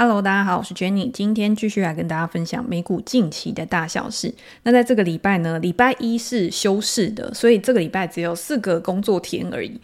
Hello，大家好，我是 Jenny，今天继续来跟大家分享美股近期的大小事。那在这个礼拜呢，礼拜一是休市的，所以这个礼拜只有四个工作天而已。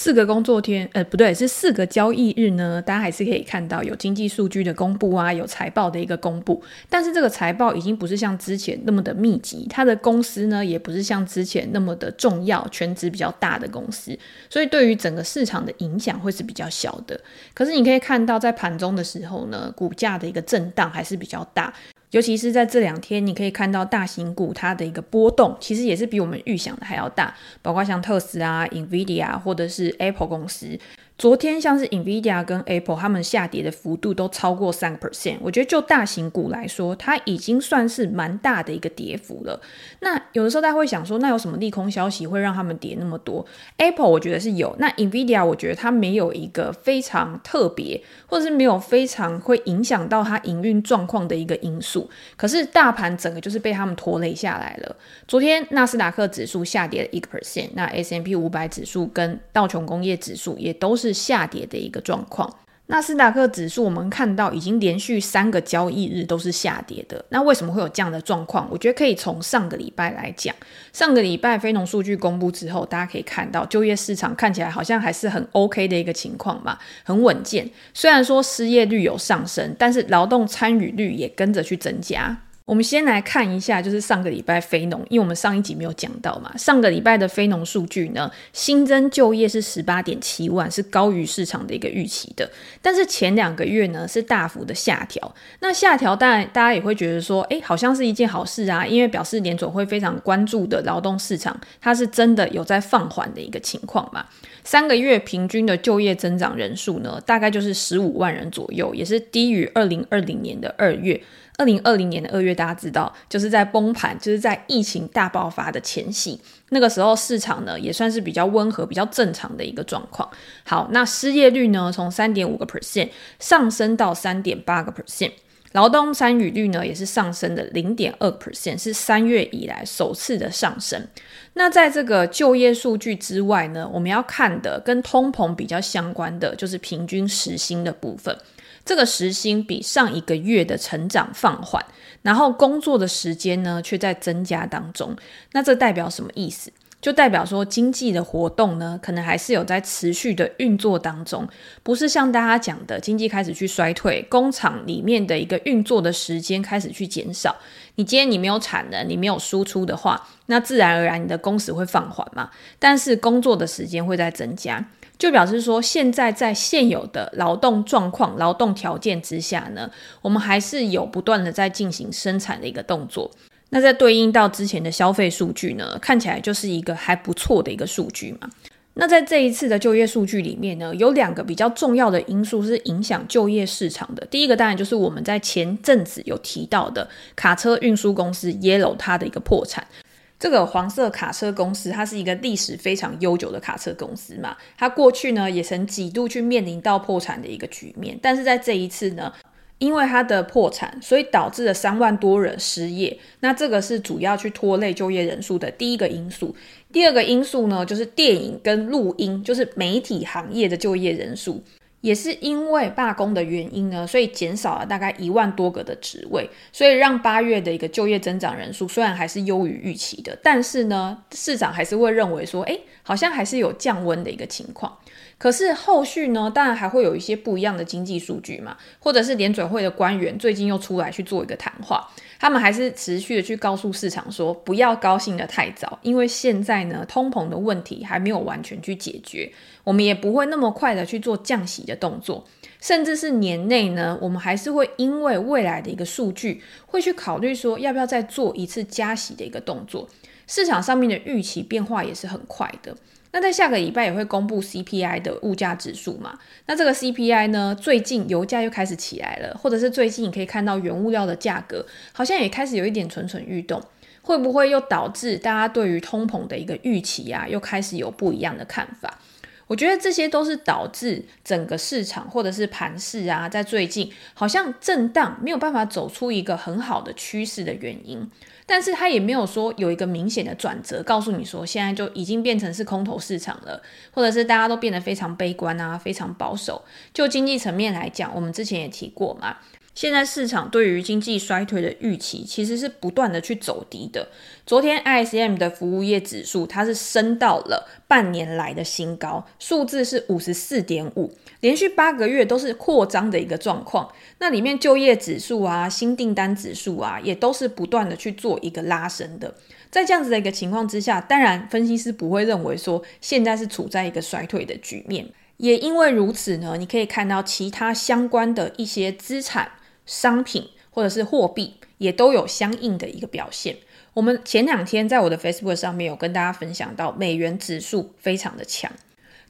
四个工作天，呃，不对，是四个交易日呢。大家还是可以看到有经济数据的公布啊，有财报的一个公布。但是这个财报已经不是像之前那么的密集，它的公司呢也不是像之前那么的重要，权值比较大的公司，所以对于整个市场的影响会是比较小的。可是你可以看到，在盘中的时候呢，股价的一个震荡还是比较大。尤其是在这两天，你可以看到大型股它的一个波动，其实也是比我们预想的还要大，包括像特斯拉、NVIDIA 或者是 Apple 公司。昨天像是 Nvidia 跟 Apple，他们下跌的幅度都超过三个 percent。我觉得就大型股来说，它已经算是蛮大的一个跌幅了。那有的时候大家会想说，那有什么利空消息会让他们跌那么多？Apple 我觉得是有，那 Nvidia 我觉得它没有一个非常特别，或者是没有非常会影响到它营运状况的一个因素。可是大盘整个就是被他们拖累下来了。昨天纳斯达克指数下跌了一个 percent，那 S M P 五百指数跟道琼工业指数也都是。是下跌的一个状况。纳斯达克指数我们看到已经连续三个交易日都是下跌的。那为什么会有这样的状况？我觉得可以从上个礼拜来讲。上个礼拜非农数据公布之后，大家可以看到就业市场看起来好像还是很 OK 的一个情况嘛，很稳健。虽然说失业率有上升，但是劳动参与率也跟着去增加。我们先来看一下，就是上个礼拜非农，因为我们上一集没有讲到嘛。上个礼拜的非农数据呢，新增就业是十八点七万，是高于市场的一个预期的。但是前两个月呢，是大幅的下调。那下调当然大家也会觉得说，诶，好像是一件好事啊，因为表示联总会非常关注的劳动市场，它是真的有在放缓的一个情况嘛。三个月平均的就业增长人数呢，大概就是十五万人左右，也是低于二零二零年的二月。二零二零年的二月，大家知道，就是在崩盘，就是在疫情大爆发的前夕，那个时候市场呢也算是比较温和、比较正常的一个状况。好，那失业率呢从三点五个 percent 上升到三点八个 percent，劳动参与率呢也是上升的零点二 percent，是三月以来首次的上升。那在这个就业数据之外呢，我们要看的跟通膨比较相关的就是平均时薪的部分。这个时薪比上一个月的成长放缓，然后工作的时间呢却在增加当中。那这代表什么意思？就代表说经济的活动呢，可能还是有在持续的运作当中，不是像大家讲的经济开始去衰退，工厂里面的一个运作的时间开始去减少。你今天你没有产能，你没有输出的话，那自然而然你的工时会放缓嘛。但是工作的时间会在增加。就表示说，现在在现有的劳动状况、劳动条件之下呢，我们还是有不断的在进行生产的一个动作。那在对应到之前的消费数据呢，看起来就是一个还不错的一个数据嘛。那在这一次的就业数据里面呢，有两个比较重要的因素是影响就业市场的。第一个当然就是我们在前阵子有提到的卡车运输公司 Yellow 它的一个破产。这个黄色卡车公司，它是一个历史非常悠久的卡车公司嘛，它过去呢也曾几度去面临到破产的一个局面，但是在这一次呢，因为它的破产，所以导致了三万多人失业，那这个是主要去拖累就业人数的第一个因素。第二个因素呢，就是电影跟录音，就是媒体行业的就业人数。也是因为罢工的原因呢，所以减少了大概一万多个的职位，所以让八月的一个就业增长人数虽然还是优于预期的，但是呢，市场还是会认为说，诶，好像还是有降温的一个情况。可是后续呢，当然还会有一些不一样的经济数据嘛，或者是联准会的官员最近又出来去做一个谈话。他们还是持续的去告诉市场说，不要高兴得太早，因为现在呢，通膨的问题还没有完全去解决，我们也不会那么快的去做降息的动作，甚至是年内呢，我们还是会因为未来的一个数据，会去考虑说要不要再做一次加息的一个动作，市场上面的预期变化也是很快的。那在下个礼拜也会公布 CPI 的物价指数嘛？那这个 CPI 呢，最近油价又开始起来了，或者是最近你可以看到原物料的价格好像也开始有一点蠢蠢欲动，会不会又导致大家对于通膨的一个预期啊，又开始有不一样的看法？我觉得这些都是导致整个市场或者是盘势啊，在最近好像震荡，没有办法走出一个很好的趋势的原因。但是他也没有说有一个明显的转折，告诉你说现在就已经变成是空头市场了，或者是大家都变得非常悲观啊，非常保守。就经济层面来讲，我们之前也提过嘛。现在市场对于经济衰退的预期其实是不断的去走低的。昨天 ISM 的服务业指数它是升到了半年来的新高，数字是五十四点五，连续八个月都是扩张的一个状况。那里面就业指数啊、新订单指数啊，也都是不断的去做一个拉升的。在这样子的一个情况之下，当然分析师不会认为说现在是处在一个衰退的局面。也因为如此呢，你可以看到其他相关的一些资产。商品或者是货币也都有相应的一个表现。我们前两天在我的 Facebook 上面有跟大家分享到，美元指数非常的强。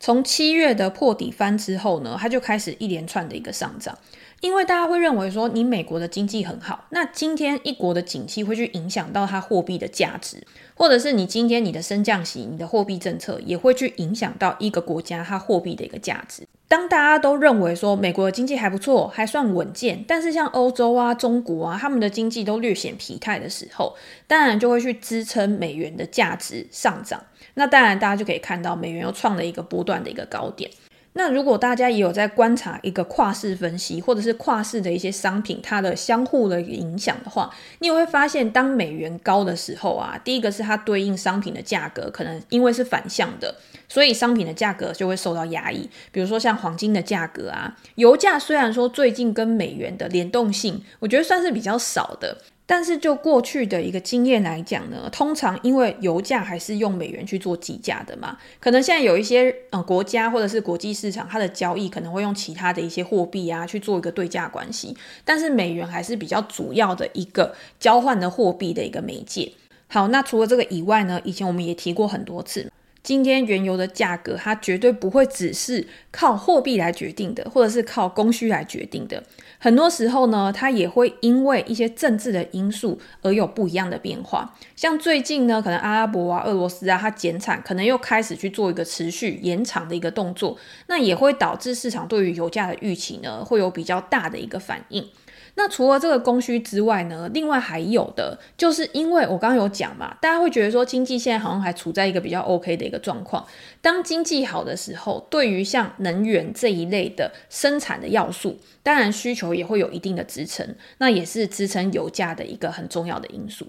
从七月的破底翻之后呢，它就开始一连串的一个上涨。因为大家会认为说，你美国的经济很好，那今天一国的景气会去影响到它货币的价值，或者是你今天你的升降息，你的货币政策也会去影响到一个国家它货币的一个价值。当大家都认为说美国的经济还不错，还算稳健，但是像欧洲啊、中国啊，他们的经济都略显疲态的时候，当然就会去支撑美元的价值上涨。那当然，大家就可以看到美元又创了一个波段的一个高点。那如果大家也有在观察一个跨市分析，或者是跨市的一些商品，它的相互的影响的话，你也会发现，当美元高的时候啊，第一个是它对应商品的价格，可能因为是反向的，所以商品的价格就会受到压抑。比如说像黄金的价格啊，油价虽然说最近跟美元的联动性，我觉得算是比较少的。但是就过去的一个经验来讲呢，通常因为油价还是用美元去做计价的嘛，可能现在有一些呃国家或者是国际市场，它的交易可能会用其他的一些货币啊去做一个对价关系，但是美元还是比较主要的一个交换的货币的一个媒介。好，那除了这个以外呢，以前我们也提过很多次。今天原油的价格，它绝对不会只是靠货币来决定的，或者是靠供需来决定的。很多时候呢，它也会因为一些政治的因素而有不一样的变化。像最近呢，可能阿拉伯啊、俄罗斯啊，它减产，可能又开始去做一个持续延长的一个动作，那也会导致市场对于油价的预期呢，会有比较大的一个反应。那除了这个供需之外呢，另外还有的就是因为我刚刚有讲嘛，大家会觉得说经济现在好像还处在一个比较 OK 的一个状况。当经济好的时候，对于像能源这一类的生产的要素，当然需求也会有一定的支撑，那也是支撑油价的一个很重要的因素。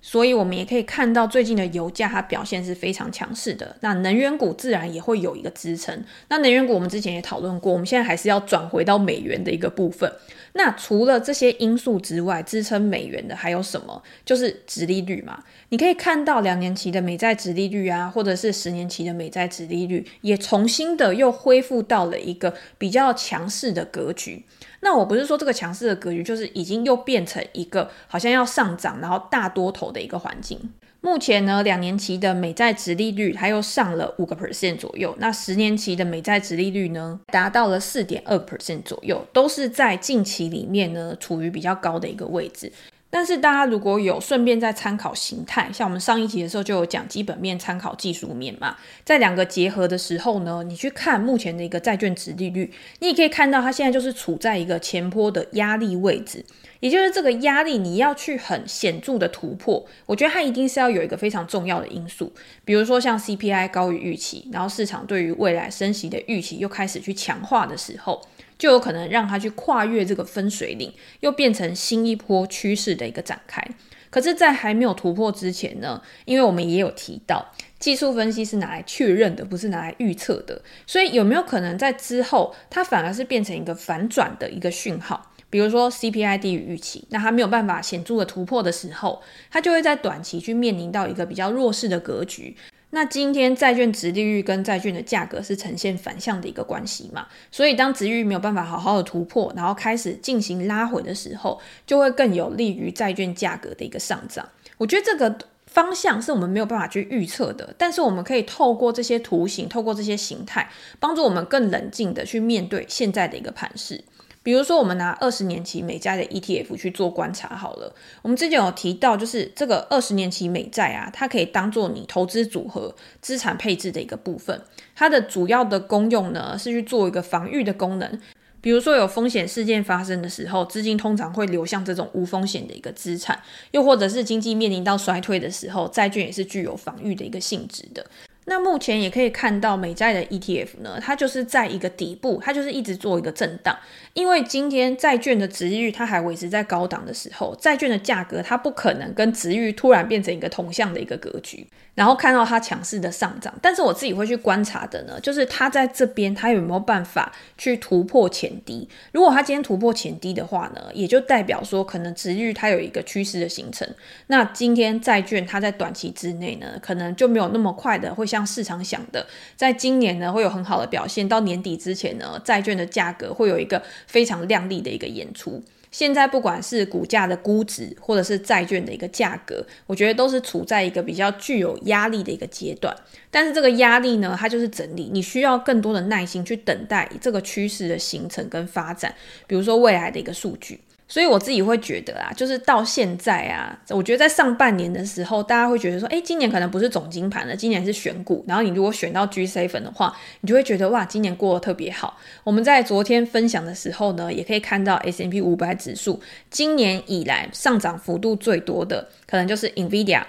所以，我们也可以看到最近的油价，它表现是非常强势的。那能源股自然也会有一个支撑。那能源股我们之前也讨论过，我们现在还是要转回到美元的一个部分。那除了这些因素之外，支撑美元的还有什么？就是殖利率嘛。你可以看到两年期的美债殖利率啊，或者是十年期的美债殖利率，也重新的又恢复到了一个比较强势的格局。那我不是说这个强势的格局，就是已经又变成一个好像要上涨，然后大多头的一个环境。目前呢，两年期的美债殖利率它又上了五个 percent 左右，那十年期的美债殖利率呢，达到了四点二 percent 左右，都是在近期里面呢，处于比较高的一个位置。但是大家如果有顺便在参考形态，像我们上一集的时候就有讲基本面参考技术面嘛，在两个结合的时候呢，你去看目前的一个债券殖利率，你也可以看到它现在就是处在一个前坡的压力位置，也就是这个压力你要去很显著的突破，我觉得它一定是要有一个非常重要的因素，比如说像 CPI 高于预期，然后市场对于未来升息的预期又开始去强化的时候。就有可能让它去跨越这个分水岭，又变成新一波趋势的一个展开。可是，在还没有突破之前呢，因为我们也有提到，技术分析是拿来确认的，不是拿来预测的。所以，有没有可能在之后，它反而是变成一个反转的一个讯号？比如说 CPI 低于预期，那它没有办法显著的突破的时候，它就会在短期去面临到一个比较弱势的格局。那今天债券殖利率跟债券的价格是呈现反向的一个关系嘛，所以当殖利率没有办法好好的突破，然后开始进行拉回的时候，就会更有利于债券价格的一个上涨。我觉得这个方向是我们没有办法去预测的，但是我们可以透过这些图形，透过这些形态，帮助我们更冷静的去面对现在的一个盘势。比如说，我们拿二十年期美债的 ETF 去做观察好了。我们之前有提到，就是这个二十年期美债啊，它可以当做你投资组合资产配置的一个部分。它的主要的功用呢，是去做一个防御的功能。比如说有风险事件发生的时候，资金通常会流向这种无风险的一个资产，又或者是经济面临到衰退的时候，债券也是具有防御的一个性质的。那目前也可以看到美债的 ETF 呢，它就是在一个底部，它就是一直做一个震荡。因为今天债券的值域它还维持在高档的时候，债券的价格它不可能跟值域突然变成一个同向的一个格局，然后看到它强势的上涨。但是我自己会去观察的呢，就是它在这边它有没有办法去突破前低。如果它今天突破前低的话呢，也就代表说可能值域它有一个趋势的形成。那今天债券它在短期之内呢，可能就没有那么快的会像。像市场想的，在今年呢会有很好的表现，到年底之前呢，债券的价格会有一个非常亮丽的一个演出。现在不管是股价的估值，或者是债券的一个价格，我觉得都是处在一个比较具有压力的一个阶段。但是这个压力呢，它就是整理，你需要更多的耐心去等待这个趋势的形成跟发展，比如说未来的一个数据。所以我自己会觉得啊，就是到现在啊，我觉得在上半年的时候，大家会觉得说，哎，今年可能不是总金盘了，今年是选股。然后你如果选到 G C 粉的话，你就会觉得哇，今年过得特别好。我们在昨天分享的时候呢，也可以看到 S M P 五百指数今年以来上涨幅度最多的，可能就是 NVIDIA。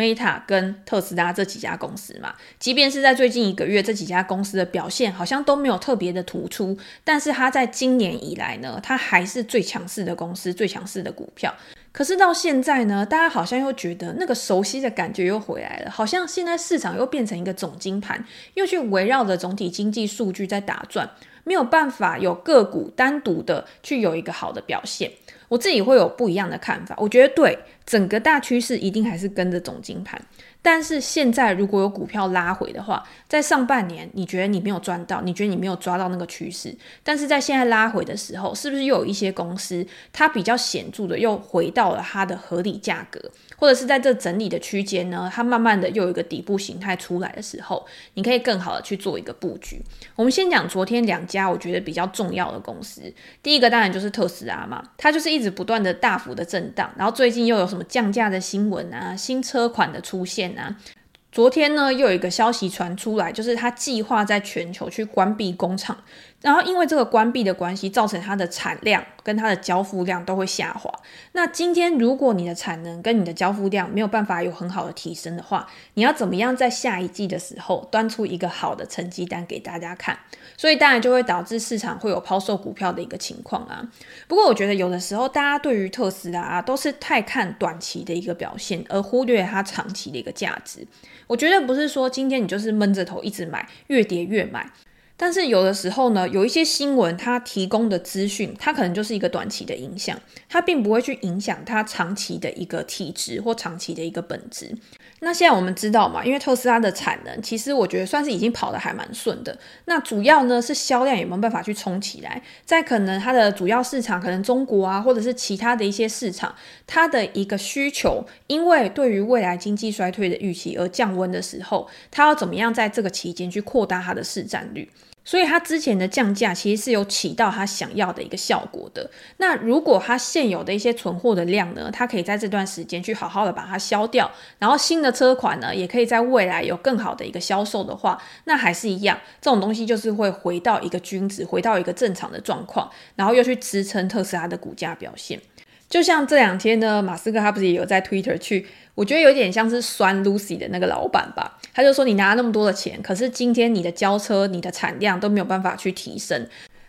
Meta 跟特斯拉这几家公司嘛，即便是在最近一个月，这几家公司的表现好像都没有特别的突出，但是它在今年以来呢，它还是最强势的公司，最强势的股票。可是到现在呢，大家好像又觉得那个熟悉的感觉又回来了，好像现在市场又变成一个总金盘，又去围绕着总体经济数据在打转，没有办法有个股单独的去有一个好的表现。我自己会有不一样的看法，我觉得对整个大趋势一定还是跟着总金盘。但是现在如果有股票拉回的话，在上半年你觉得你没有赚到，你觉得你没有抓到那个趋势，但是在现在拉回的时候，是不是又有一些公司它比较显著的又回到了它的合理价格，或者是在这整理的区间呢，它慢慢的又有一个底部形态出来的时候，你可以更好的去做一个布局。我们先讲昨天两家我觉得比较重要的公司，第一个当然就是特斯拉嘛，它就是一直不断的大幅的震荡，然后最近又有什么降价的新闻啊，新车款的出现啊。昨天呢，又有一个消息传出来，就是他计划在全球去关闭工厂。然后因为这个关闭的关系，造成它的产量跟它的交付量都会下滑。那今天如果你的产能跟你的交付量没有办法有很好的提升的话，你要怎么样在下一季的时候端出一个好的成绩单给大家看？所以当然就会导致市场会有抛售股票的一个情况啊。不过我觉得有的时候大家对于特斯拉啊都是太看短期的一个表现，而忽略它长期的一个价值。我觉得不是说今天你就是闷着头一直买，越跌越买。但是有的时候呢，有一些新闻它提供的资讯，它可能就是一个短期的影响，它并不会去影响它长期的一个体质或长期的一个本质。那现在我们知道嘛，因为特斯拉的产能，其实我觉得算是已经跑得还蛮顺的。那主要呢是销量有没有办法去冲起来？在可能它的主要市场，可能中国啊，或者是其他的一些市场，它的一个需求，因为对于未来经济衰退的预期而降温的时候，它要怎么样在这个期间去扩大它的市占率？所以它之前的降价其实是有起到它想要的一个效果的。那如果它现有的一些存货的量呢，它可以在这段时间去好好的把它销掉，然后新的车款呢，也可以在未来有更好的一个销售的话，那还是一样，这种东西就是会回到一个均值，回到一个正常的状况，然后又去支撑特斯拉的股价表现。就像这两天呢，马斯克他不是也有在 Twitter 去，我觉得有点像是酸 Lucy 的那个老板吧。他就说，你拿那么多的钱，可是今天你的交车、你的产量都没有办法去提升。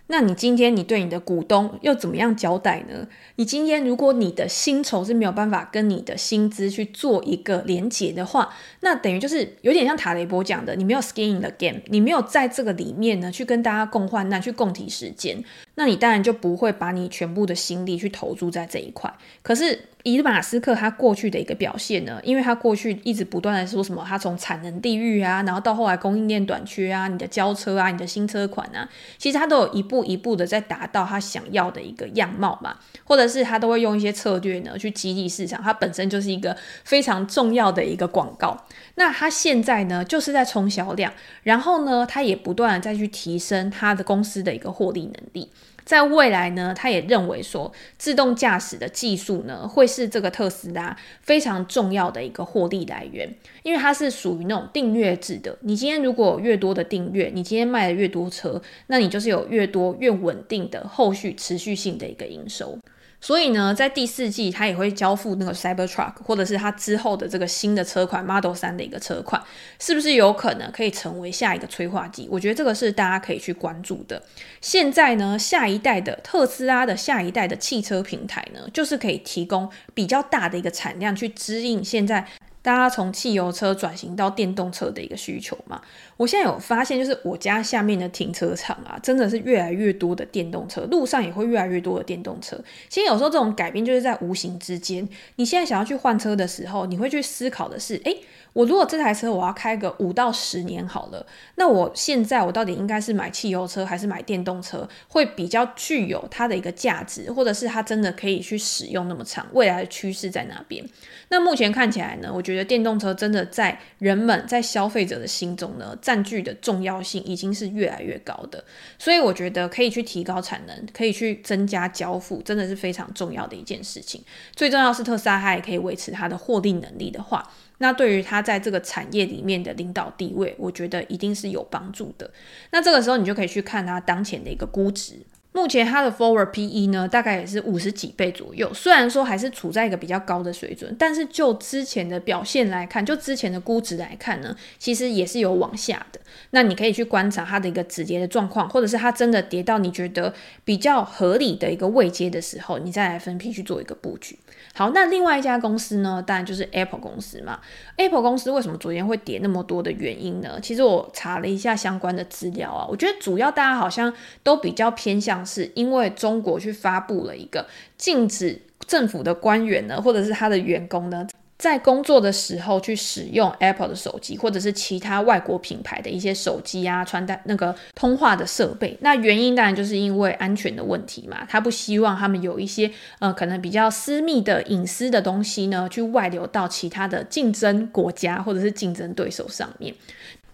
那你今天你对你的股东又怎么样交代呢？你今天如果你的薪酬是没有办法跟你的薪资去做一个连结的话，那等于就是有点像塔雷波讲的，你没有 skin in the game，你没有在这个里面呢去跟大家共患难、去共体时间，那你当然就不会把你全部的心力去投注在这一块。可是，以马斯克他过去的一个表现呢，因为他过去一直不断的说什么，他从产能地狱啊，然后到后来供应链短缺啊，你的交车啊，你的新车款啊，其实他都有一步一步的在达到他想要的一个样貌嘛，或者是他都会用一些策略呢去激励市场，他本身就是一个非常重要的一个广告。那他现在呢就是在冲销量，然后呢他也不断的再去提升他的公司的一个获利能力。在未来呢，他也认为说，自动驾驶的技术呢，会是这个特斯拉非常重要的一个获利来源，因为它是属于那种订阅制的。你今天如果越多的订阅，你今天卖的越多车，那你就是有越多越稳定的后续持续性的一个营收。所以呢，在第四季，它也会交付那个 Cybertruck，或者是它之后的这个新的车款 Model 3的一个车款，是不是有可能可以成为下一个催化剂？我觉得这个是大家可以去关注的。现在呢，下一代的特斯拉的下一代的汽车平台呢，就是可以提供比较大的一个产量去支应现在。大家从汽油车转型到电动车的一个需求嘛，我现在有发现，就是我家下面的停车场啊，真的是越来越多的电动车，路上也会越来越多的电动车。其实有时候这种改变就是在无形之间，你现在想要去换车的时候，你会去思考的是，诶。我如果这台车我要开个五到十年好了，那我现在我到底应该是买汽油车还是买电动车，会比较具有它的一个价值，或者是它真的可以去使用那么长？未来的趋势在哪边？那目前看起来呢，我觉得电动车真的在人们在消费者的心中呢，占据的重要性已经是越来越高的。所以我觉得可以去提高产能，可以去增加交付，真的是非常重要的一件事情。最重要是特斯拉它也可以维持它的获利能力的话。那对于他在这个产业里面的领导地位，我觉得一定是有帮助的。那这个时候你就可以去看他当前的一个估值。目前它的 forward PE 呢，大概也是五十几倍左右。虽然说还是处在一个比较高的水准，但是就之前的表现来看，就之前的估值来看呢，其实也是有往下的。那你可以去观察它的一个止跌的状况，或者是它真的跌到你觉得比较合理的一个位阶的时候，你再来分批去做一个布局。好，那另外一家公司呢，当然就是 Apple 公司嘛。Apple 公司为什么昨天会跌那么多的原因呢？其实我查了一下相关的资料啊，我觉得主要大家好像都比较偏向。是因为中国去发布了一个禁止政府的官员呢，或者是他的员工呢，在工作的时候去使用 Apple 的手机，或者是其他外国品牌的一些手机啊、穿戴那个通话的设备。那原因当然就是因为安全的问题嘛，他不希望他们有一些呃可能比较私密的隐私的东西呢，去外流到其他的竞争国家或者是竞争对手上面。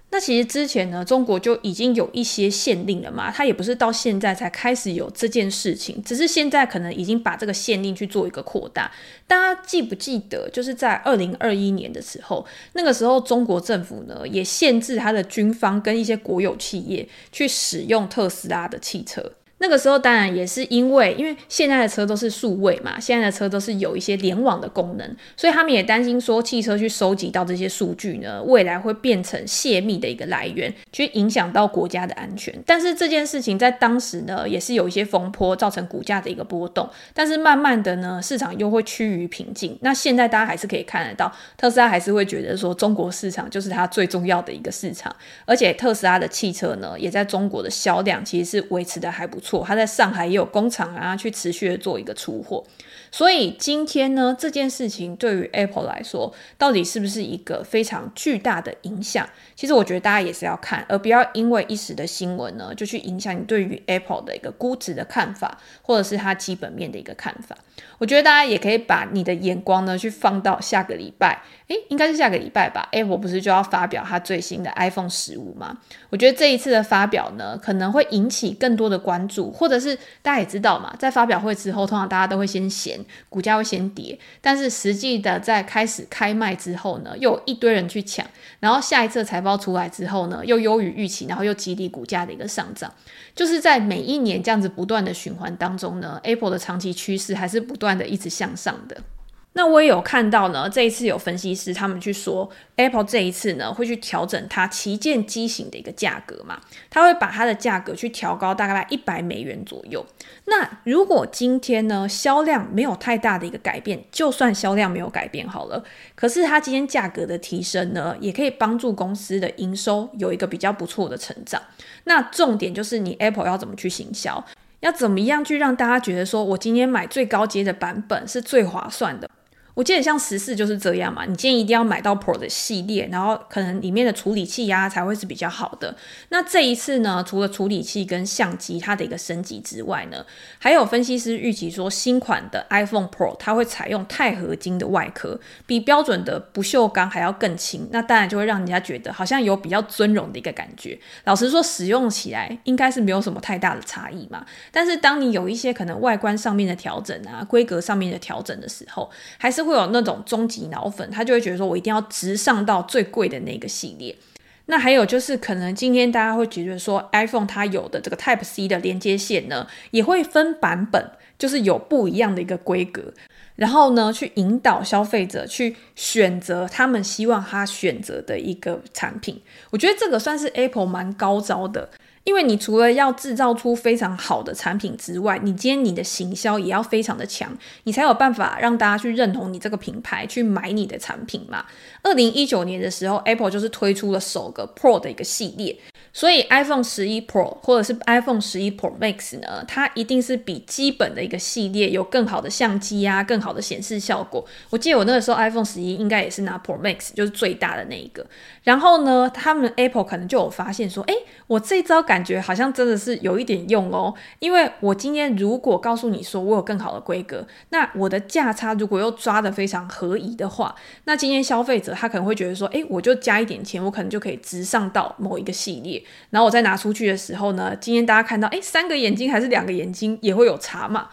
那其实之前呢，中国就已经有一些限令了嘛，它也不是到现在才开始有这件事情，只是现在可能已经把这个限令去做一个扩大。大家记不记得，就是在二零二一年的时候，那个时候中国政府呢也限制他的军方跟一些国有企业去使用特斯拉的汽车。那个时候当然也是因为，因为现在的车都是数位嘛，现在的车都是有一些联网的功能，所以他们也担心说汽车去收集到这些数据呢，未来会变成泄密的一个来源，去影响到国家的安全。但是这件事情在当时呢，也是有一些风波，造成股价的一个波动。但是慢慢的呢，市场又会趋于平静。那现在大家还是可以看得到，特斯拉还是会觉得说中国市场就是它最重要的一个市场，而且特斯拉的汽车呢，也在中国的销量其实是维持的还不错。错，他在上海也有工厂啊，去持续的做一个出货。所以今天呢，这件事情对于 Apple 来说，到底是不是一个非常巨大的影响？其实我觉得大家也是要看，而不要因为一时的新闻呢，就去影响你对于 Apple 的一个估值的看法，或者是它基本面的一个看法。我觉得大家也可以把你的眼光呢，去放到下个礼拜，诶，应该是下个礼拜吧？Apple 不是就要发表它最新的 iPhone 十五吗？我觉得这一次的发表呢，可能会引起更多的关注，或者是大家也知道嘛，在发表会之后，通常大家都会先写股价会先跌，但是实际的在开始开卖之后呢，又有一堆人去抢，然后下一次财报出来之后呢，又优于预期，然后又激励股价的一个上涨，就是在每一年这样子不断的循环当中呢，Apple 的长期趋势还是。不断的一直向上的，那我也有看到呢。这一次有分析师他们去说，Apple 这一次呢会去调整它旗舰机型的一个价格嘛，它会把它的价格去调高大概在一百美元左右。那如果今天呢销量没有太大的一个改变，就算销量没有改变好了，可是它今天价格的提升呢，也可以帮助公司的营收有一个比较不错的成长。那重点就是你 Apple 要怎么去行销？要怎么样去让大家觉得说，我今天买最高阶的版本是最划算的？我记得像十四就是这样嘛，你今天一定要买到 Pro 的系列，然后可能里面的处理器呀、才会是比较好的。那这一次呢，除了处理器跟相机它的一个升级之外呢，还有分析师预期说新款的 iPhone Pro 它会采用钛合金的外壳，比标准的不锈钢还要更轻，那当然就会让人家觉得好像有比较尊荣的一个感觉。老实说，使用起来应该是没有什么太大的差异嘛。但是当你有一些可能外观上面的调整啊，规格上面的调整的时候，还是会有那种终极脑粉，他就会觉得说我一定要直上到最贵的那个系列。那还有就是，可能今天大家会觉得说，iPhone 它有的这个 Type C 的连接线呢，也会分版本，就是有不一样的一个规格，然后呢，去引导消费者去选择他们希望他选择的一个产品。我觉得这个算是 Apple 蛮高招的。因为你除了要制造出非常好的产品之外，你今天你的行销也要非常的强，你才有办法让大家去认同你这个品牌，去买你的产品嘛。二零一九年的时候，Apple 就是推出了首个 Pro 的一个系列。所以 iPhone 十一 Pro 或者是 iPhone 十一 Pro Max 呢，它一定是比基本的一个系列有更好的相机啊，更好的显示效果。我记得我那个时候 iPhone 十一应该也是拿 Pro Max，就是最大的那一个。然后呢，他们 Apple 可能就有发现说，诶，我这招感觉好像真的是有一点用哦。因为我今天如果告诉你说我有更好的规格，那我的价差如果又抓得非常合宜的话，那今天消费者他可能会觉得说，诶，我就加一点钱，我可能就可以直上到某一个系列。然后我再拿出去的时候呢，今天大家看到，诶，三个眼睛还是两个眼睛也会有差嘛。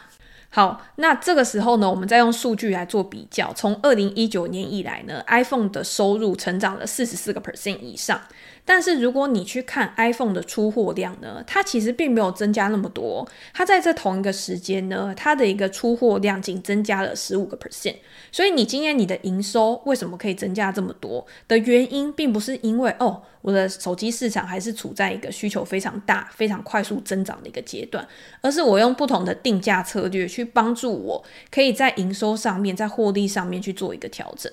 好，那这个时候呢，我们再用数据来做比较。从二零一九年以来呢，iPhone 的收入成长了四十四个 percent 以上。但是如果你去看 iPhone 的出货量呢，它其实并没有增加那么多。它在这同一个时间呢，它的一个出货量仅增加了十五个 percent。所以你今天你的营收为什么可以增加这么多的原因，并不是因为哦，我的手机市场还是处在一个需求非常大、非常快速增长的一个阶段，而是我用不同的定价策略去帮助我，可以在营收上面、在获利上面去做一个调整。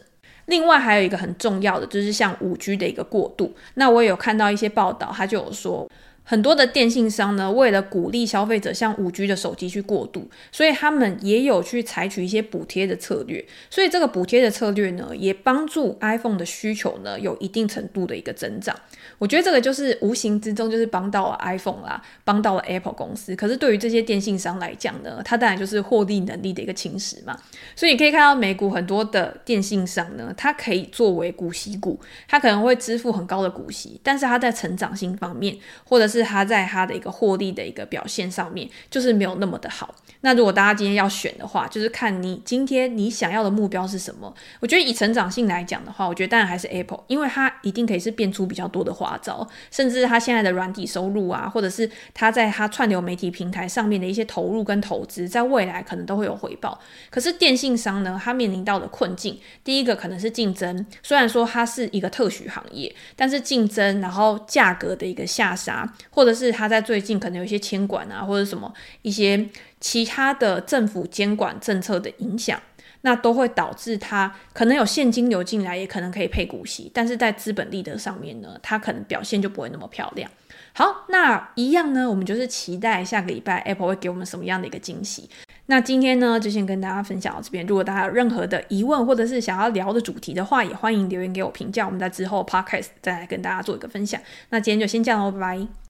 另外还有一个很重要的，就是像五 G 的一个过渡。那我也有看到一些报道，他就有说，很多的电信商呢，为了鼓励消费者向五 G 的手机去过渡，所以他们也有去采取一些补贴的策略。所以这个补贴的策略呢，也帮助 iPhone 的需求呢，有一定程度的一个增长。我觉得这个就是无形之中就是帮到了 iPhone 啦，帮到了 Apple 公司。可是对于这些电信商来讲呢，它当然就是获利能力的一个侵蚀嘛。所以你可以看到美股很多的电信商呢，它可以作为股息股，它可能会支付很高的股息，但是它在成长性方面，或者是它在它的一个获利的一个表现上面，就是没有那么的好。那如果大家今天要选的话，就是看你今天你想要的目标是什么。我觉得以成长性来讲的话，我觉得当然还是 Apple，因为它一定可以是变出比较多的花招，甚至它现在的软体收入啊，或者是它在它串流媒体平台上面的一些投入跟投资，在未来可能都会有回报。可是电信商呢，它面临到的困境，第一个可能是竞争，虽然说它是一个特许行业，但是竞争，然后价格的一个下杀，或者是它在最近可能有一些监管啊，或者什么一些。其他的政府监管政策的影响，那都会导致它可能有现金流进来，也可能可以配股息，但是在资本利得上面呢，它可能表现就不会那么漂亮。好，那一样呢，我们就是期待下个礼拜 Apple 会给我们什么样的一个惊喜。那今天呢，就先跟大家分享到这边。如果大家有任何的疑问，或者是想要聊的主题的话，也欢迎留言给我评价，我们在之后 Podcast 再来跟大家做一个分享。那今天就先这样喽，拜拜。